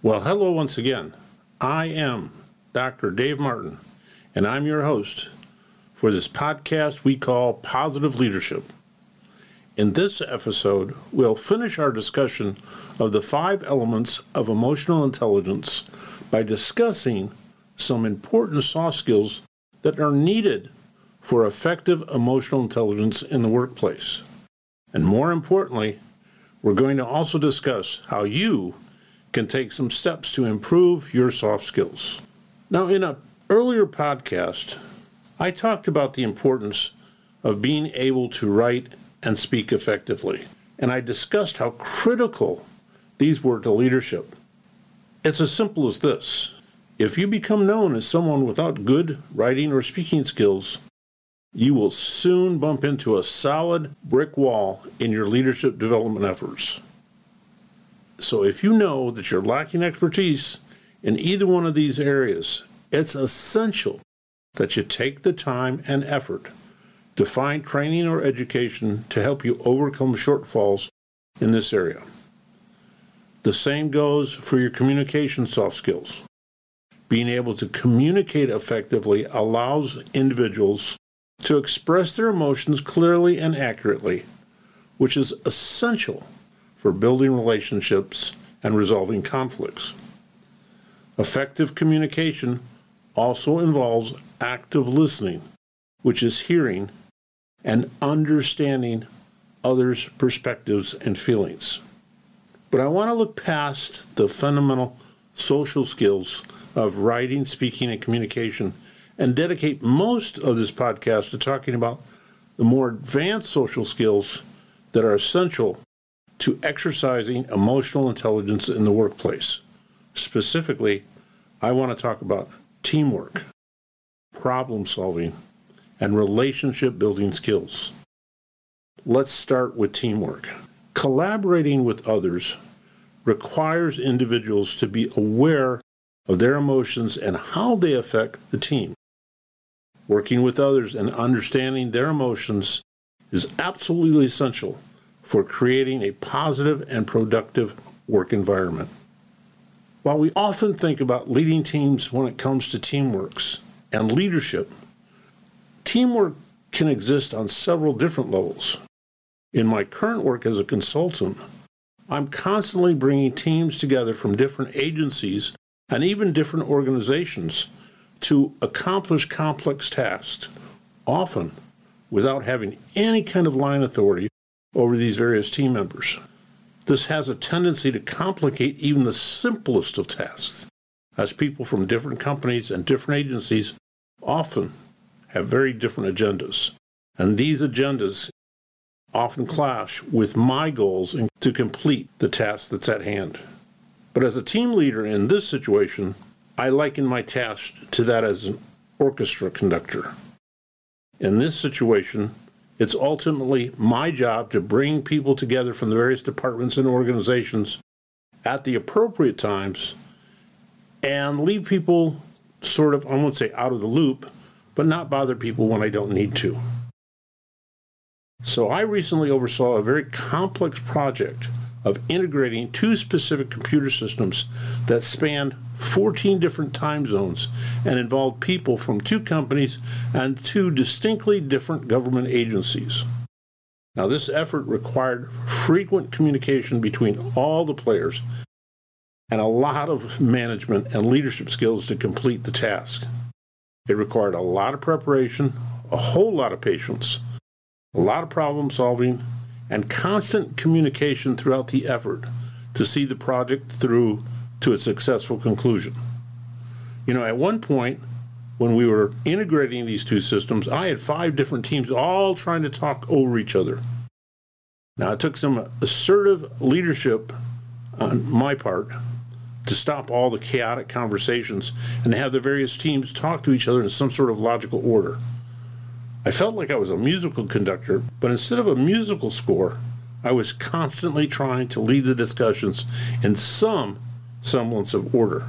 Well, hello once again. I am Dr. Dave Martin, and I'm your host for this podcast we call Positive Leadership. In this episode, we'll finish our discussion of the five elements of emotional intelligence by discussing some important soft skills that are needed for effective emotional intelligence in the workplace. And more importantly, we're going to also discuss how you can take some steps to improve your soft skills. Now, in an earlier podcast, I talked about the importance of being able to write and speak effectively, and I discussed how critical these were to leadership. It's as simple as this if you become known as someone without good writing or speaking skills, you will soon bump into a solid brick wall in your leadership development efforts. So, if you know that you're lacking expertise in either one of these areas, it's essential that you take the time and effort to find training or education to help you overcome shortfalls in this area. The same goes for your communication soft skills. Being able to communicate effectively allows individuals to express their emotions clearly and accurately, which is essential for building relationships and resolving conflicts. Effective communication also involves active listening, which is hearing and understanding others' perspectives and feelings. But I want to look past the fundamental social skills of writing, speaking, and communication and dedicate most of this podcast to talking about the more advanced social skills that are essential to exercising emotional intelligence in the workplace. Specifically, I want to talk about teamwork, problem solving, and relationship building skills. Let's start with teamwork. Collaborating with others requires individuals to be aware of their emotions and how they affect the team. Working with others and understanding their emotions is absolutely essential for creating a positive and productive work environment. While we often think about leading teams when it comes to teamworks and leadership, teamwork can exist on several different levels. In my current work as a consultant, I'm constantly bringing teams together from different agencies and even different organizations to accomplish complex tasks, often without having any kind of line authority over these various team members. This has a tendency to complicate even the simplest of tasks, as people from different companies and different agencies often have very different agendas. And these agendas often clash with my goals to complete the task that's at hand. But as a team leader in this situation, I liken my task to that as an orchestra conductor. In this situation, it's ultimately my job to bring people together from the various departments and organizations at the appropriate times and leave people sort of, I won't say out of the loop, but not bother people when I don't need to. So I recently oversaw a very complex project of integrating two specific computer systems that spanned 14 different time zones and involved people from two companies and two distinctly different government agencies. Now, this effort required frequent communication between all the players and a lot of management and leadership skills to complete the task. It required a lot of preparation, a whole lot of patience, a lot of problem solving, and constant communication throughout the effort to see the project through to a successful conclusion. You know, at one point, when we were integrating these two systems, I had five different teams all trying to talk over each other. Now, it took some assertive leadership on my part to stop all the chaotic conversations and have the various teams talk to each other in some sort of logical order. I felt like I was a musical conductor, but instead of a musical score, I was constantly trying to lead the discussions in some semblance of order.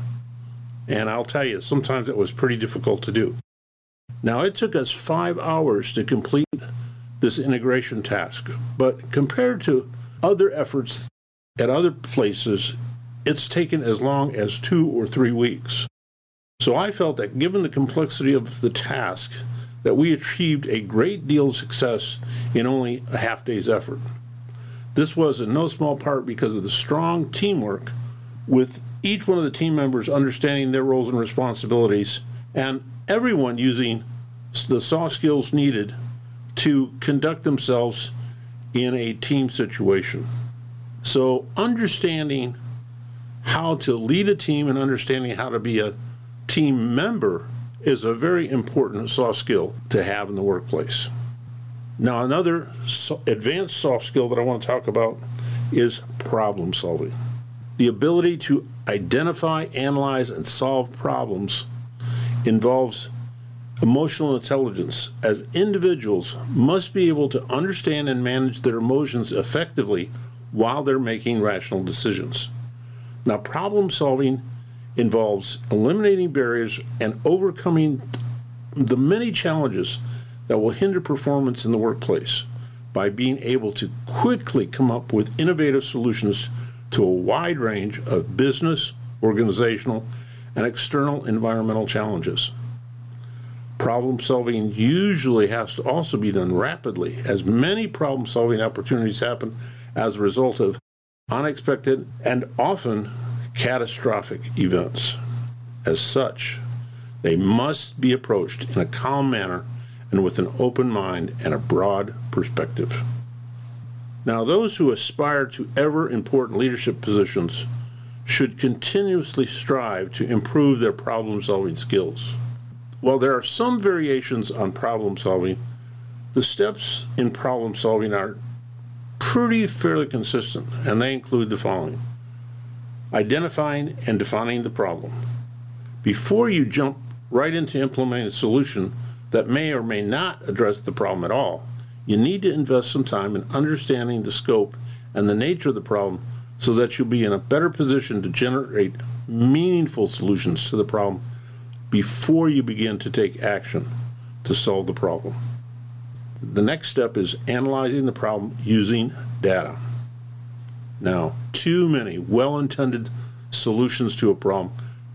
And I'll tell you, sometimes it was pretty difficult to do. Now, it took us five hours to complete this integration task, but compared to other efforts at other places, it's taken as long as two or three weeks. So I felt that given the complexity of the task, that we achieved a great deal of success in only a half day's effort. This was in no small part because of the strong teamwork with each one of the team members understanding their roles and responsibilities and everyone using the soft skills needed to conduct themselves in a team situation. So, understanding how to lead a team and understanding how to be a team member is a very important soft skill to have in the workplace. Now, another advanced soft skill that I want to talk about is problem solving. The ability to identify, analyze, and solve problems involves emotional intelligence, as individuals must be able to understand and manage their emotions effectively while they're making rational decisions. Now, problem solving involves eliminating barriers and overcoming the many challenges that will hinder performance in the workplace by being able to quickly come up with innovative solutions to a wide range of business, organizational, and external environmental challenges. Problem solving usually has to also be done rapidly, as many problem solving opportunities happen as a result of unexpected and often catastrophic events. As such, they must be approached in a calm manner and with an open mind and a broad perspective. Now, those who aspire to ever important leadership positions should continuously strive to improve their problem solving skills. While there are some variations on problem solving, the steps in problem solving are pretty fairly consistent, and they include the following identifying and defining the problem. Before you jump right into implementing a solution that may or may not address the problem at all, you need to invest some time in understanding the scope and the nature of the problem so that you'll be in a better position to generate meaningful solutions to the problem before you begin to take action to solve the problem. The next step is analyzing the problem using data. Now, too many well intended solutions to a problem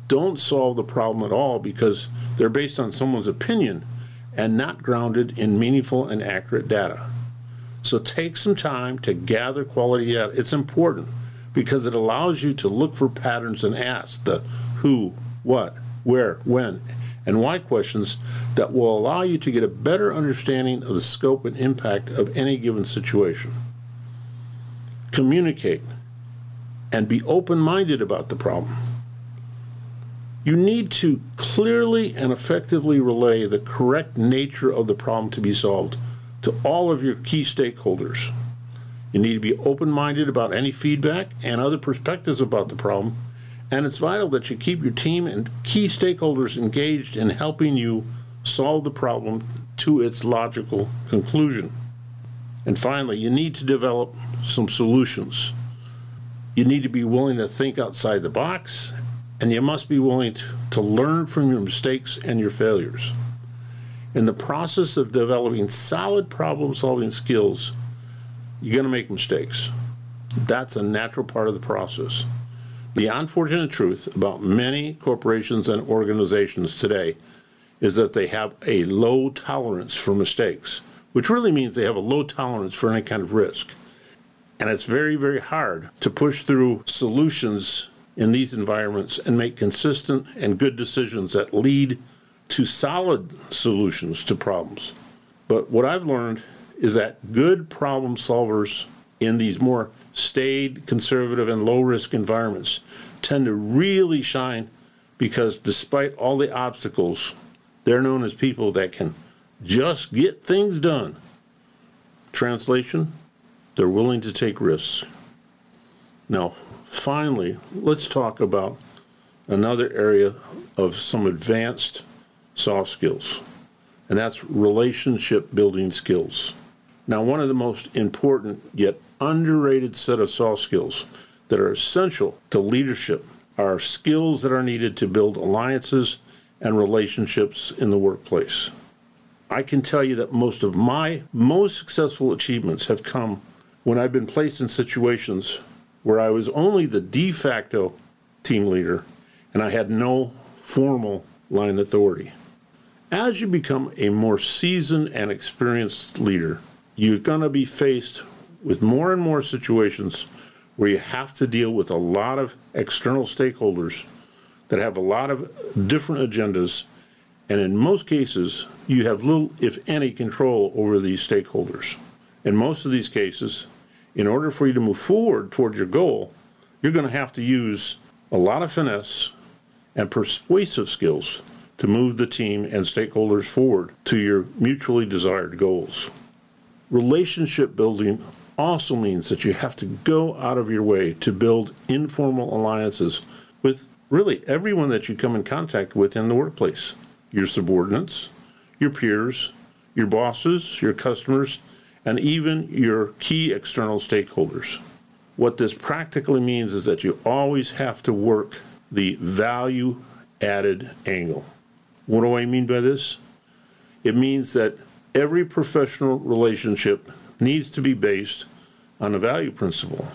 don't solve the problem at all because they're based on someone's opinion and not grounded in meaningful and accurate data. So take some time to gather quality data. It's important because it allows you to look for patterns and ask the who, what, where, when, and why questions that will allow you to get a better understanding of the scope and impact of any given situation. Communicate and be open minded about the problem. You need to clearly and effectively relay the correct nature of the problem to be solved to all of your key stakeholders. You need to be open minded about any feedback and other perspectives about the problem and it's vital that you keep your team and key stakeholders engaged in helping you solve the problem to its logical conclusion. And finally, you need to develop some solutions. You need to be willing to think outside the box, and you must be willing to, to learn from your mistakes and your failures. In the process of developing solid problem solving skills, you're going to make mistakes. That's a natural part of the process. The unfortunate truth about many corporations and organizations today is that they have a low tolerance for mistakes, which really means they have a low tolerance for any kind of risk. And it's very, very hard to push through solutions in these environments and make consistent and good decisions that lead to solid solutions to problems. But what I've learned is that good problem solvers in these more staid, conservative, and low risk environments tend to really shine because despite all the obstacles, they're known as people that can just get things done. Translation, they're willing to take risks. Now, finally, let's talk about another area of some advanced soft skills, and that's relationship building skills. Now, one of the most important yet underrated set of soft skills that are essential to leadership are skills that are needed to build alliances and relationships in the workplace. I can tell you that most of my most successful achievements have come when I've been placed in situations where I was only the de facto team leader and I had no formal line authority. As you become a more seasoned and experienced leader, you're going to be faced with more and more situations where you have to deal with a lot of external stakeholders that have a lot of different agendas, and in most cases, you have little, if any, control over these stakeholders. In most of these cases, in order for you to move forward towards your goal, you're going to have to use a lot of finesse and persuasive skills to move the team and stakeholders forward to your mutually desired goals. Relationship building also means that you have to go out of your way to build informal alliances with really everyone that you come in contact with in the workplace your subordinates, your peers, your bosses, your customers, and even your key external stakeholders. What this practically means is that you always have to work the value added angle. What do I mean by this? It means that every professional relationship needs to be based on a value principle.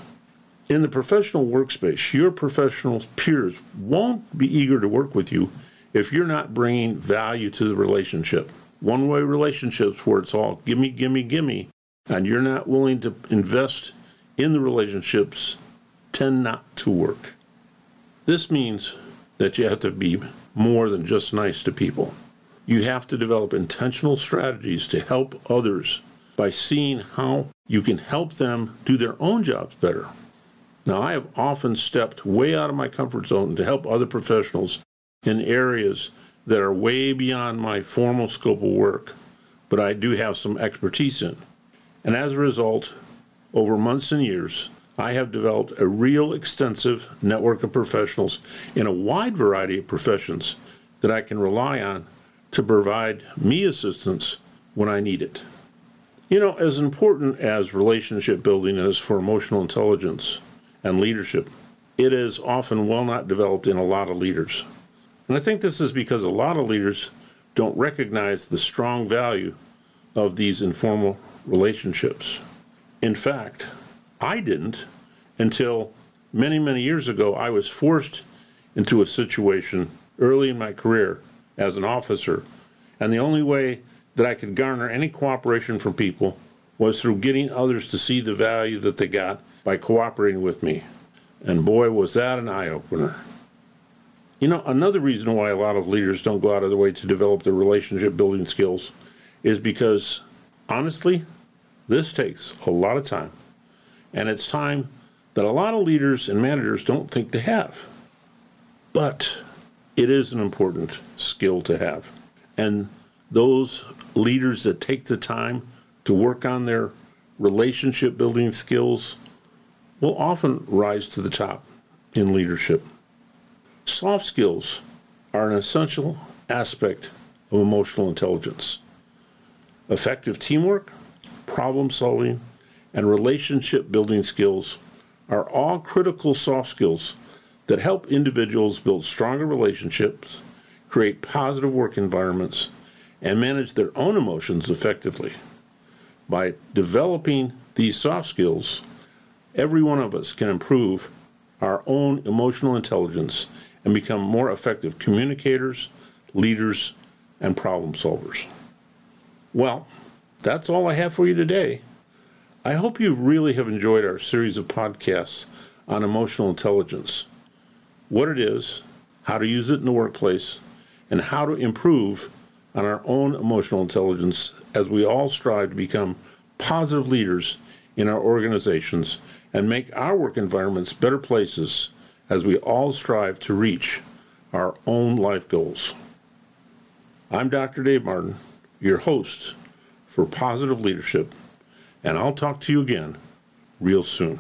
In the professional workspace, your professional peers won't be eager to work with you if you're not bringing value to the relationship. One way relationships where it's all gimme, gimme, gimme, and you're not willing to invest in the relationships tend not to work. This means that you have to be more than just nice to people. You have to develop intentional strategies to help others by seeing how you can help them do their own jobs better. Now, I have often stepped way out of my comfort zone to help other professionals in areas that are way beyond my formal scope of work, but I do have some expertise in. And as a result, over months and years, I have developed a real extensive network of professionals in a wide variety of professions that I can rely on to provide me assistance when I need it. You know, as important as relationship building is for emotional intelligence and leadership, it is often well not developed in a lot of leaders. And I think this is because a lot of leaders don't recognize the strong value of these informal relationships. In fact, I didn't until many, many years ago. I was forced into a situation early in my career as an officer, and the only way that I could garner any cooperation from people was through getting others to see the value that they got by cooperating with me. And boy, was that an eye opener. You know, another reason why a lot of leaders don't go out of their way to develop their relationship building skills is because, honestly, this takes a lot of time. And it's time that a lot of leaders and managers don't think they have. But it is an important skill to have. And those leaders that take the time to work on their relationship building skills will often rise to the top in leadership. Soft skills are an essential aspect of emotional intelligence. Effective teamwork, problem solving, and relationship building skills are all critical soft skills that help individuals build stronger relationships, create positive work environments, and manage their own emotions effectively. By developing these soft skills, every one of us can improve our own emotional intelligence and become more effective communicators, leaders, and problem solvers. Well, that's all I have for you today. I hope you really have enjoyed our series of podcasts on emotional intelligence what it is, how to use it in the workplace, and how to improve on our own emotional intelligence as we all strive to become positive leaders in our organizations and make our work environments better places as we all strive to reach our own life goals. I'm Dr. Dave Martin, your host for Positive Leadership, and I'll talk to you again real soon.